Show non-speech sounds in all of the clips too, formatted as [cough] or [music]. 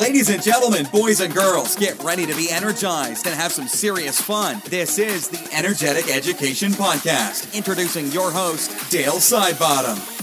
Ladies and gentlemen, boys and girls, get ready to be energized and have some serious fun. This is the Energetic Education Podcast. Introducing your host, Dale Sidebottom.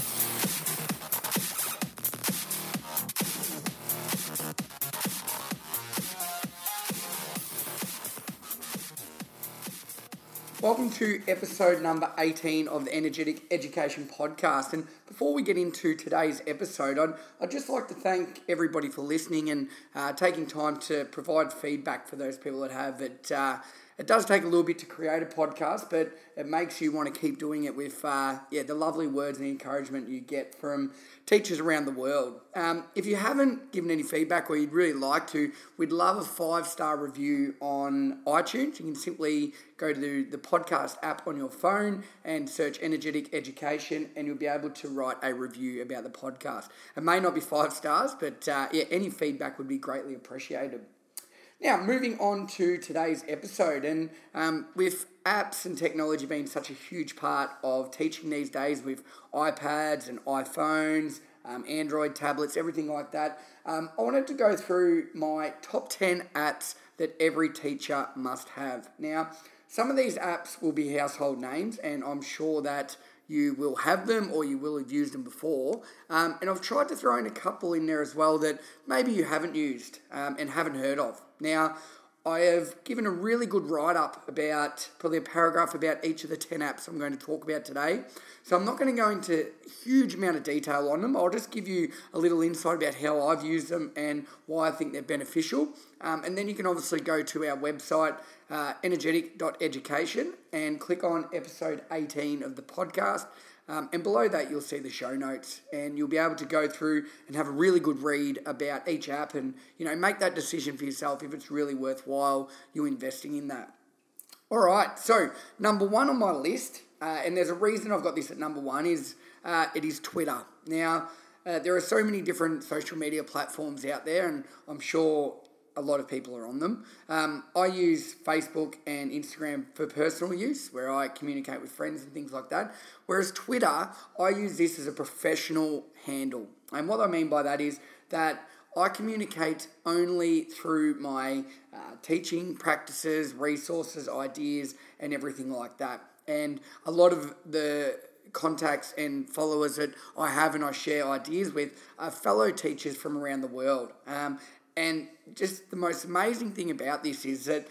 To episode number 18 of the Energetic Education Podcast. And before we get into today's episode, I'd, I'd just like to thank everybody for listening and uh, taking time to provide feedback for those people that have. It, uh, it does take a little bit to create a podcast, but it makes you want to keep doing it with uh, yeah the lovely words and encouragement you get from teachers around the world. Um, if you haven't given any feedback or you'd really like to, we'd love a five star review on iTunes. You can simply go to the, the podcast app on your phone and search Energetic Education, and you'll be able to write a review about the podcast. It may not be five stars, but uh, yeah, any feedback would be greatly appreciated. Now, moving on to today's episode, and um, with apps and technology being such a huge part of teaching these days, with iPads and iPhones, um, Android tablets, everything like that, um, I wanted to go through my top 10 apps that every teacher must have. Now, some of these apps will be household names, and I'm sure that you will have them or you will have used them before. Um, and I've tried to throw in a couple in there as well that maybe you haven't used um, and haven't heard of. Now, I have given a really good write up about probably a paragraph about each of the 10 apps I'm going to talk about today. So I'm not going to go into a huge amount of detail on them. I'll just give you a little insight about how I've used them and why I think they're beneficial. Um, and then you can obviously go to our website, uh, energetic.education, and click on episode 18 of the podcast. Um, and below that, you'll see the show notes, and you'll be able to go through and have a really good read about each app, and you know make that decision for yourself if it's really worthwhile you investing in that. All right, so number one on my list, uh, and there's a reason I've got this at number one is uh, it is Twitter. Now. Uh, there are so many different social media platforms out there, and I'm sure a lot of people are on them. Um, I use Facebook and Instagram for personal use, where I communicate with friends and things like that. Whereas Twitter, I use this as a professional handle. And what I mean by that is that I communicate only through my uh, teaching practices, resources, ideas, and everything like that. And a lot of the contacts and followers that I have and I share ideas with are fellow teachers from around the world. Um, and just the most amazing thing about this is that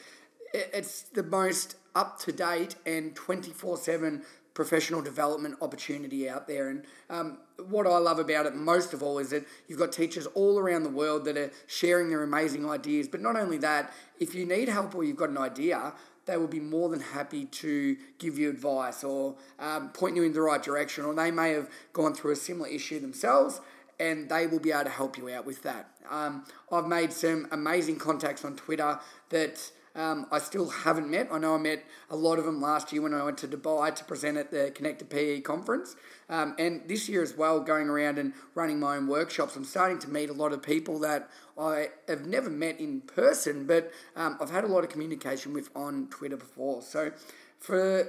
it's the most up to date and 24 7 professional development opportunity out there. And um, what I love about it most of all is that you've got teachers all around the world that are sharing their amazing ideas. But not only that, if you need help or you've got an idea, they will be more than happy to give you advice or um, point you in the right direction, or they may have gone through a similar issue themselves and they will be able to help you out with that. Um, I've made some amazing contacts on Twitter that um, I still haven't met. I know I met a lot of them last year when I went to Dubai to present at the Connected PE conference. Um, and this year as well, going around and running my own workshops, I'm starting to meet a lot of people that I have never met in person, but um, I've had a lot of communication with on Twitter before. So for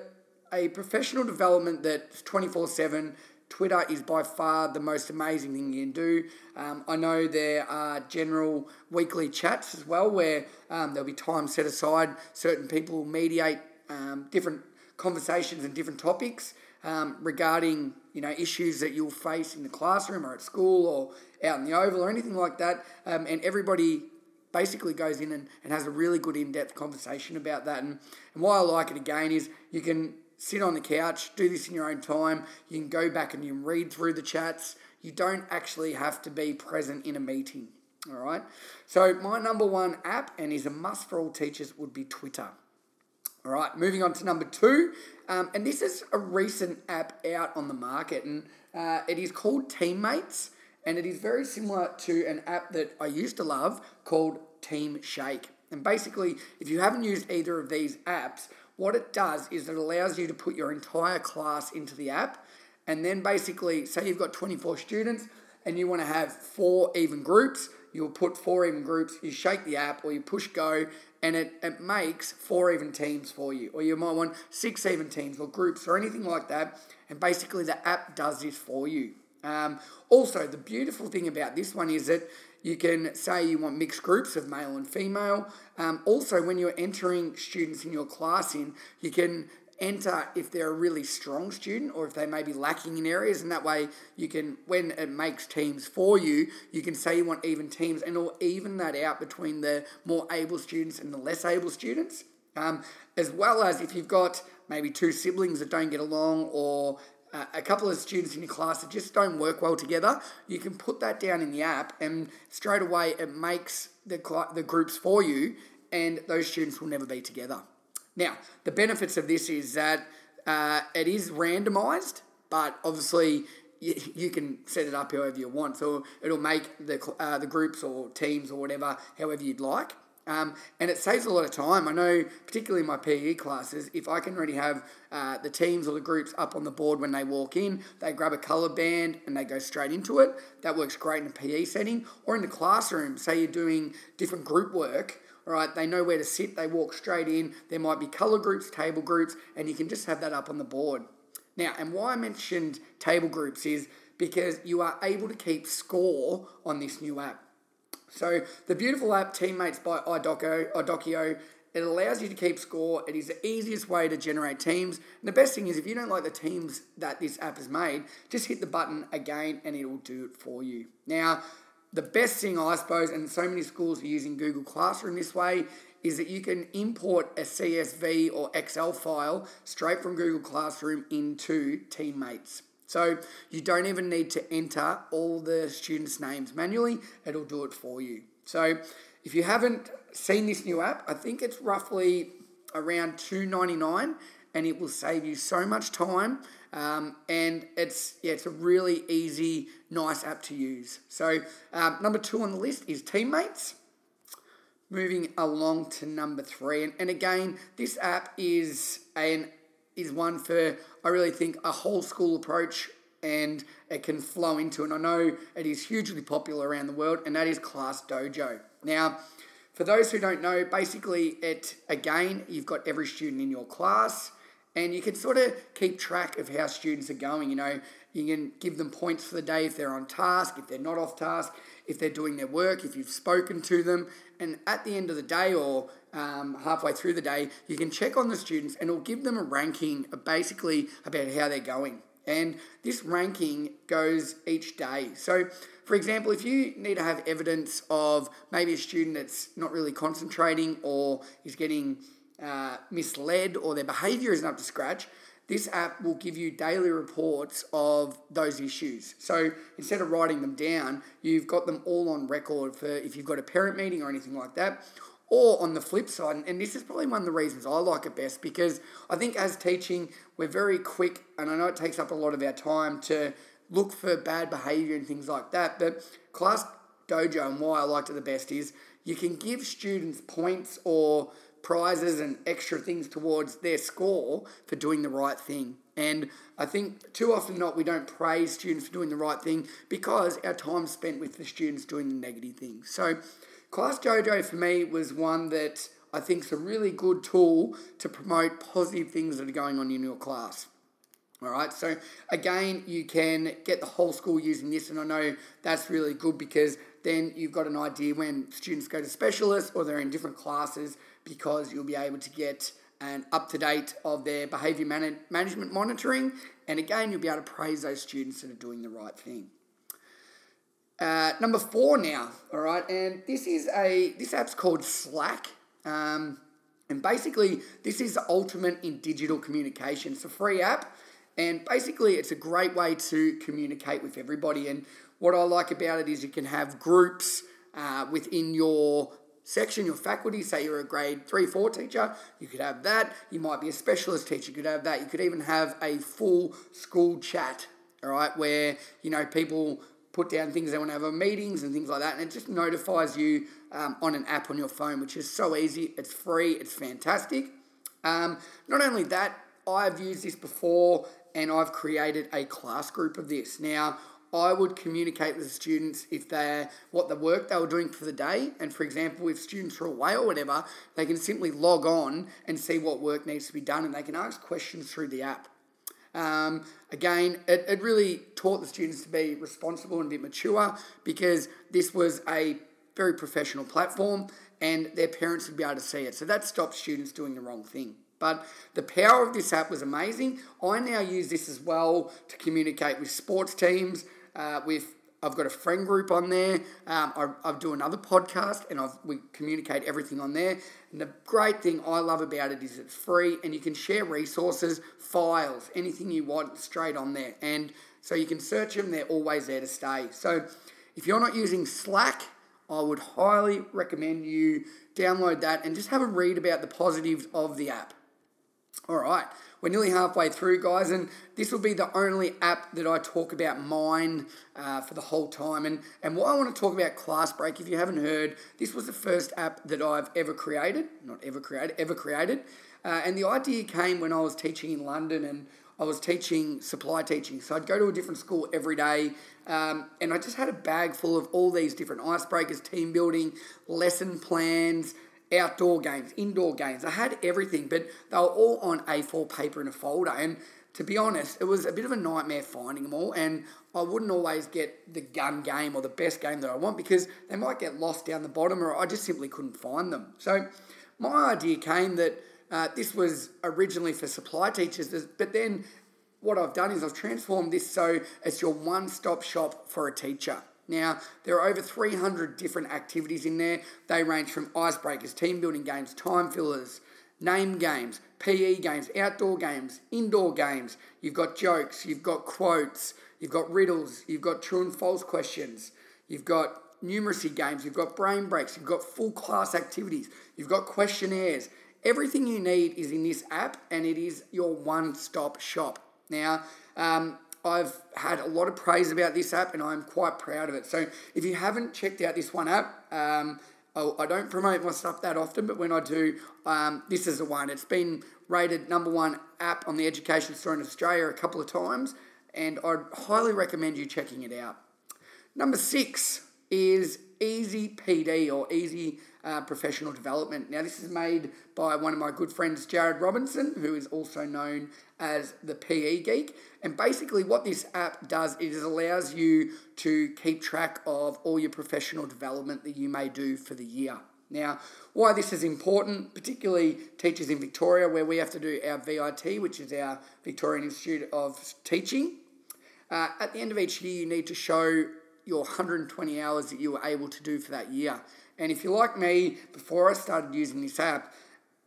a professional development that's 24 7, Twitter is by far the most amazing thing you can do. Um, I know there are general weekly chats as well where um, there'll be time set aside. Certain people mediate um, different conversations and different topics um, regarding you know issues that you'll face in the classroom or at school or out in the oval or anything like that. Um, and everybody basically goes in and, and has a really good in-depth conversation about that. And, and why I like it again is you can sit on the couch, do this in your own time. You can go back and you can read through the chats. You don't actually have to be present in a meeting. All right. So, my number one app, and is a must for all teachers, would be Twitter. All right. Moving on to number two. Um, and this is a recent app out on the market, and uh, it is called Teammates. And it is very similar to an app that I used to love called Team Shake. And basically, if you haven't used either of these apps, what it does is it allows you to put your entire class into the app. And then basically, say you've got 24 students and you want to have four even groups, you'll put four even groups, you shake the app or you push go, and it, it makes four even teams for you. Or you might want six even teams or groups or anything like that. And basically, the app does this for you. Um, also, the beautiful thing about this one is that you can say you want mixed groups of male and female. Um, also, when you're entering students in your class in, you can enter if they're a really strong student or if they may be lacking in areas and that way you can when it makes teams for you you can say you want even teams and it'll even that out between the more able students and the less able students um, as well as if you've got maybe two siblings that don't get along or uh, a couple of students in your class that just don't work well together, you can put that down in the app and straight away it makes the, the groups for you and those students will never be together. Now, the benefits of this is that uh, it is randomized, but obviously you, you, can set it up however you want. So it'll make the, uh, the groups or teams or whatever however you'd like. Um, and it saves a lot of time. I know, particularly in my PE classes, if I can already have uh, the teams or the groups up on the board when they walk in, they grab a colour band and they go straight into it. That works great in a PE setting. Or in the classroom, say you're doing different group work, right? they know where to sit, they walk straight in. There might be colour groups, table groups, and you can just have that up on the board. Now, and why I mentioned table groups is because you are able to keep score on this new app. So the beautiful app Teammates by iDoco, iDocio, it allows you to keep score. It is the easiest way to generate teams. And the best thing is if you don't like the teams that this app has made, just hit the button again and it will do it for you. Now, the best thing I suppose, and so many schools are using Google Classroom this way, is that you can import a CSV or Excel file straight from Google Classroom into Teammates. So you don't even need to enter all the students' names manually, it'll do it for you. So if you haven't seen this new app, I think it's roughly around $2.99 and it will save you so much time. Um, and it's yeah, it's a really easy, nice app to use. So um, number two on the list is Teammates. Moving along to number three, and, and again, this app is an is one for, I really think, a whole school approach and it can flow into. And I know it is hugely popular around the world, and that is Class Dojo. Now, for those who don't know, basically, it again, you've got every student in your class, and you can sort of keep track of how students are going. You know, you can give them points for the day if they're on task, if they're not off task, if they're doing their work, if you've spoken to them. And at the end of the day, or um, halfway through the day, you can check on the students and it'll give them a ranking basically about how they're going. And this ranking goes each day. So, for example, if you need to have evidence of maybe a student that's not really concentrating or is getting uh, misled or their behavior isn't up to scratch, this app will give you daily reports of those issues. So instead of writing them down, you've got them all on record for if you've got a parent meeting or anything like that. Or on the flip side, and this is probably one of the reasons I like it best because I think as teaching, we're very quick, and I know it takes up a lot of our time to look for bad behavior and things like that. But Class Dojo, and why I liked it the best is you can give students points or prizes and extra things towards their score for doing the right thing. And I think too often not we don't praise students for doing the right thing because our time spent with the students doing the negative things. So Class Dojo for me was one that I think is a really good tool to promote positive things that are going on in your class. All right, so again, you can get the whole school using this, and I know that's really good because then you've got an idea when students go to specialists or they're in different classes because you'll be able to get an up to date of their behaviour man- management monitoring, and again, you'll be able to praise those students that are doing the right thing. Uh, number four now, all right, and this is a this app's called Slack, um, and basically this is the ultimate in digital communication. It's a free app, and basically it's a great way to communicate with everybody. And what I like about it is you can have groups uh, within your section, your faculty. Say you're a grade three, four teacher, you could have that. You might be a specialist teacher, you could have that. You could even have a full school chat, all right, where you know people put down things they want to have meetings and things like that, and it just notifies you um, on an app on your phone, which is so easy. It's free. It's fantastic. Um, not only that, I've used this before, and I've created a class group of this. Now, I would communicate with the students if they're what the work they were doing for the day. And for example, if students are away or whatever, they can simply log on and see what work needs to be done and they can ask questions through the app. Um, again, it, it really taught the students to be responsible and bit mature because this was a very professional platform and their parents would be able to see it. So that stopped students doing the wrong thing. But the power of this app was amazing. I now use this as well to communicate with sports teams, uh, with I've got a friend group on there. Um, I, I do another podcast and I've, we communicate everything on there. And the great thing I love about it is it's free and you can share resources, files, anything you want straight on there. And so you can search them, they're always there to stay. So if you're not using Slack, I would highly recommend you download that and just have a read about the positives of the app. All right, we're nearly halfway through, guys, and this will be the only app that I talk about mine uh, for the whole time. And, and why I want to talk about Class Break, if you haven't heard, this was the first app that I've ever created, not ever created, ever created. Uh, and the idea came when I was teaching in London and I was teaching supply teaching. So I'd go to a different school every day, um, and I just had a bag full of all these different icebreakers, team building, lesson plans, outdoor games, indoor games. I had everything, but they were all on A4 paper in a folder. And to be honest, it was a bit of a nightmare finding them all. And I wouldn't always get the gun game or the best game that I want because they might get lost down the bottom or I just simply couldn't find them. So my idea came that uh, this was originally for supply teachers, but then what I've done is I've transformed this so it's your one stop shop for a teacher. Now, there are over 300 different activities in there. They range from icebreakers, team building games, time fillers, name games, PE games, outdoor games, indoor games. You've got jokes, you've got quotes, you've got riddles, you've got true and false questions, you've got numeracy games, you've got brain breaks, you've got full class activities, you've got questionnaires. Everything you need is in this app and it is your one stop shop. Now, um, I've had a lot of praise about this app and I'm quite proud of it. So if you haven't checked out this one app, um, I don't promote my stuff that often, but when I do, um, this is the one. It's been rated number one app on the Education Store in Australia a couple of times, and I'd highly recommend you checking it out. Number six is Easy PD or Easy uh, Professional Development. Now, this is made by one of my good friends, Jarrod Robinson, who is also known as the PE Geek. And basically, what this app does is allows you to keep track of all your professional development that you may do for the year. Now, why this is important, particularly teachers in Victoria, where we have to do our VIT, which is our Victorian Institute of Teaching. Uh, at the end of each year, you need to show your 120 hours that you were able to do for that year. And if you're like me, before I started using this app,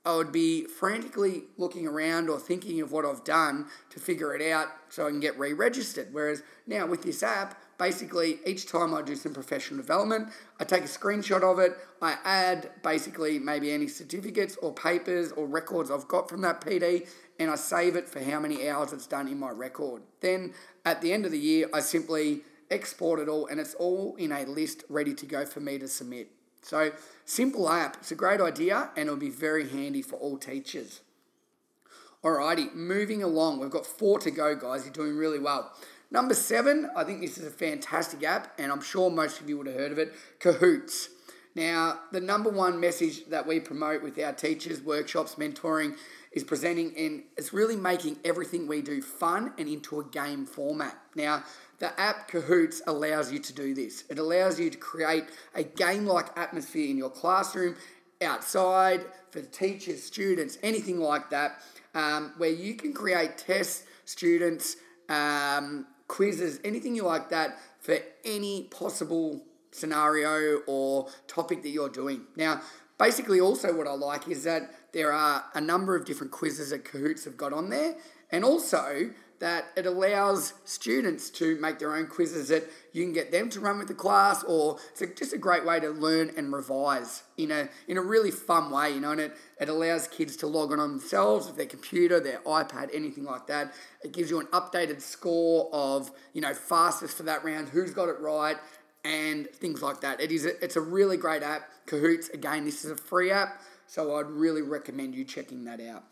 I would be frantically looking around or thinking of what I've done to figure it out so I can get re registered. Whereas now with this app, basically each time I do some professional development, I take a screenshot of it, I add basically maybe any certificates or papers or records I've got from that PD, and I save it for how many hours it's done in my record. Then at the end of the year, I simply export it all and it's all in a list ready to go for me to submit. So, simple app. It's a great idea and it'll be very handy for all teachers. Alrighty, moving along. We've got four to go, guys. You're doing really well. Number seven, I think this is a fantastic app, and I'm sure most of you would have heard of it Kahoots. Now, the number one message that we promote with our teachers, workshops, mentoring is presenting and it's really making everything we do fun and into a game format. Now, the app Kahoots allows you to do this. It allows you to create a game like atmosphere in your classroom, outside, for teachers, students, anything like that, um, where you can create tests, students, um, quizzes, anything you like that for any possible scenario or topic that you're doing. Now, basically, also what I like is that there are a number of different quizzes that Kahoots have got on there, and also that it allows students to make their own quizzes that you can get them to run with the class or it's a, just a great way to learn and revise in a in a really fun way you know and it, it allows kids to log on themselves with their computer their ipad anything like that. It gives you an updated score of you know fastest for that round who's got it right and things like that. It is a, it's a really great app kahoots again this is a free app so i'd really recommend you checking that out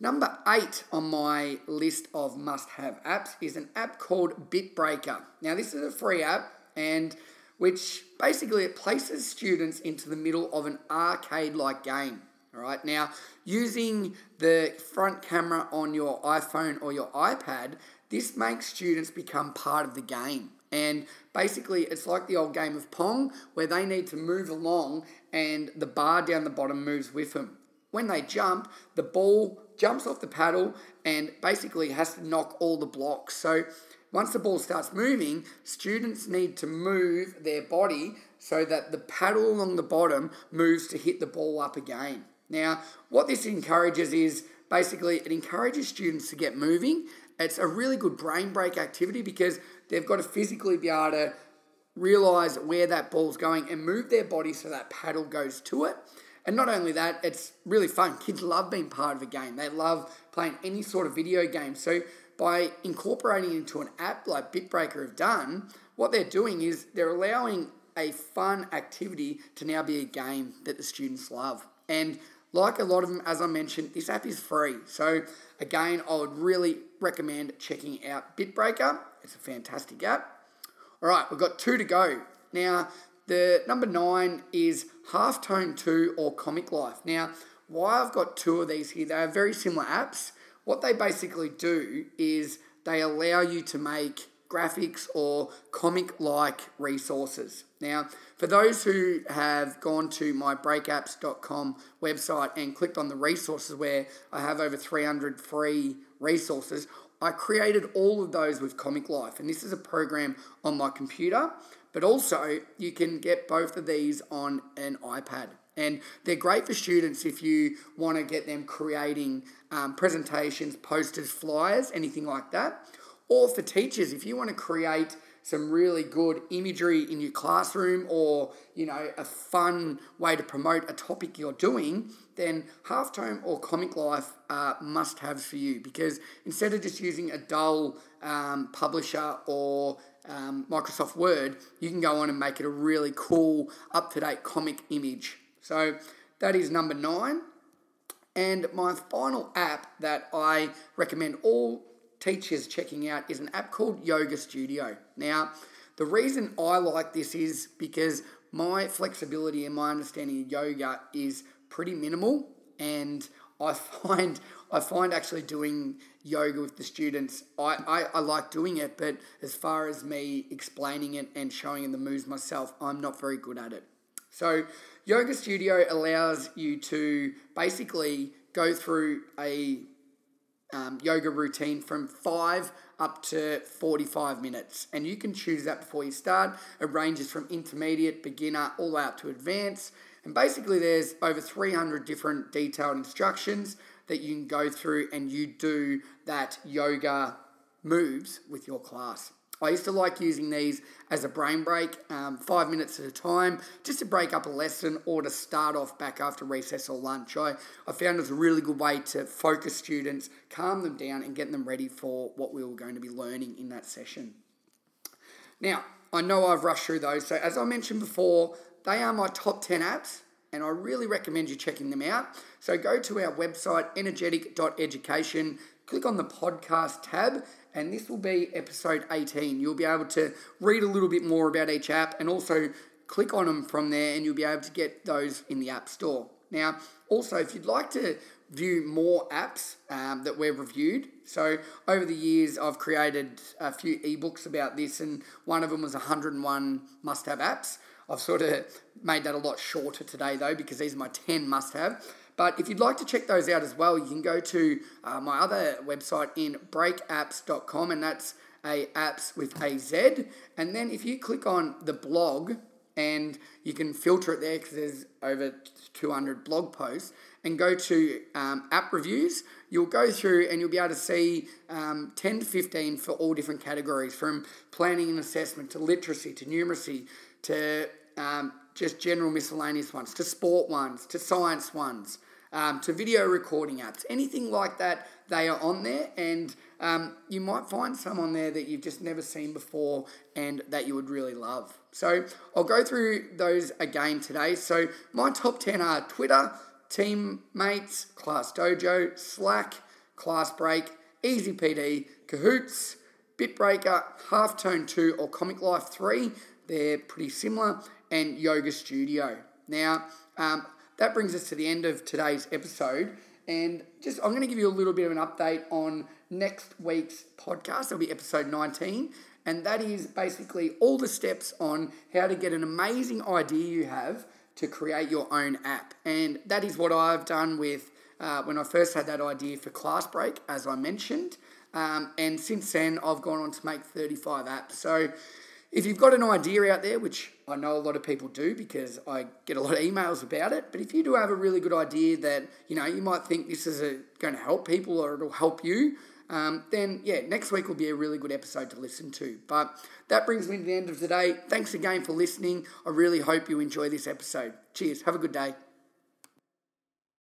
Number eight on my list of must have apps is an app called Bitbreaker. Now, this is a free app and which basically it places students into the middle of an arcade like game. All right, now using the front camera on your iPhone or your iPad, this makes students become part of the game. And basically, it's like the old game of Pong where they need to move along and the bar down the bottom moves with them. When they jump, the ball jumps off the paddle and basically has to knock all the blocks. So once the ball starts moving, students need to move their body so that the paddle along the bottom moves to hit the ball up again. Now, what this encourages is basically it encourages students to get moving. It's a really good brain break activity because they've got to physically be able to realize where that ball's going and move their body so that paddle goes to it. And not only that, it's really fun. Kids love being part of a game. They love playing any sort of video game. So by incorporating into an app like Bitbreaker have done, what they're doing is they're allowing a fun activity to now be a game that the students love. And like a lot of them, as I mentioned, this app is free. So again, I would really recommend checking out Bitbreaker. It's a fantastic app. All right, we've got two to go. Now, the number nine is Halftone 2 or Comic Life. Now, why I've got two of these here, they are very similar apps. What they basically do is they allow you to make graphics or comic like resources. Now, for those who have gone to my breakappz.com website and clicked on the resources where I have over 300 free resources, I created all of those with Comic Life, and this is a program on my computer, but also you can get both of these on an iPad. And they're great for students if you want to get them creating um, presentations, posters, flyers, anything like that or for teachers, if you want to create some really good imagery in your classroom or you know a fun way to promote a topic you're doing then halftone or comic life must haves for you because instead of just using a dull um, publisher or um, microsoft word you can go on and make it a really cool up-to-date comic image so that is number nine and my final app that i recommend all teachers checking out is an app called Yoga Studio. Now, the reason I like this is because my flexibility and my understanding of yoga is pretty minimal and I [laughs] find I find actually doing yoga with the students, I, I, I, like doing it, but as far as me explaining it and showing the moves myself, I'm not very good at it. So, Yoga Studio allows you to basically go through a um, yoga routine from five up to 45 minutes. And you can choose that before you start. It ranges from intermediate, beginner, all out to advanced. And basically, there's over 300 different detailed instructions that you can go through and you do that yoga moves with your class. I used to like using these as a brain break, um, five minutes at a time, just to break up a lesson or to start off back after recess or lunch. I, I found it was a really good way to focus students, calm them down, and get them ready for what we were going to be learning in that session. Now, I know I've rushed through those, so as I mentioned before, they are my top 10 apps and I really recommend you checking them out. So go to our website, energetic.education, click on the podcast tab, and this will be episode 18. You'll be able to read a little bit more about each app and also click on them from there, and you'll be able to get those in the App Store. Now, also, if you'd like to view more apps um, that we've reviewed, so over the years, I've created a few ebooks about this, and one of them was 101 must have apps. I've sort of made that a lot shorter today, though, because these are my 10 must have. But if you'd like to check those out as well, you can go to uh, my other website in breakappz.com, and that's a apps with a Z. And then if you click on the blog, and you can filter it there because there's over 200 blog posts, and go to um, app reviews, you'll go through and you'll be able to see um, 10 to 15 for all different categories from planning and assessment to literacy to numeracy to um, just general miscellaneous ones to sport ones to science ones um, to video recording apps, anything like that, they are on there. And um, you might find some on there that you've just never seen before and that you would really love. So I'll go through those again today. So my top 10 are Twitter, Teammates, Class Dojo, Slack, Class Break, Easy PD, Kahoots, Bitbreaker, Halftone 2 or Comic Life 3. They're pretty similar. And Yoga Studio. Now, um, that brings us to the end of today's episode. And just, I'm going to give you a little bit of an update on next week's podcast. It'll be episode 19. And that is basically all the steps on how to get an amazing idea you have to create your own app. And that is what I've done with uh, when I first had that idea for Class Break, as I mentioned. Um, and since then, I've gone on to make 35 apps. So if you've got an idea out there, which I know a lot of people do because I get a lot of emails about it, but if you do have a really good idea that you know you might think this is going to help people or it'll help you, um, then yeah, next week will be a really good episode to listen to. But that brings me to the end of today. Thanks again for listening. I really hope you enjoy this episode. Cheers. Have a good day.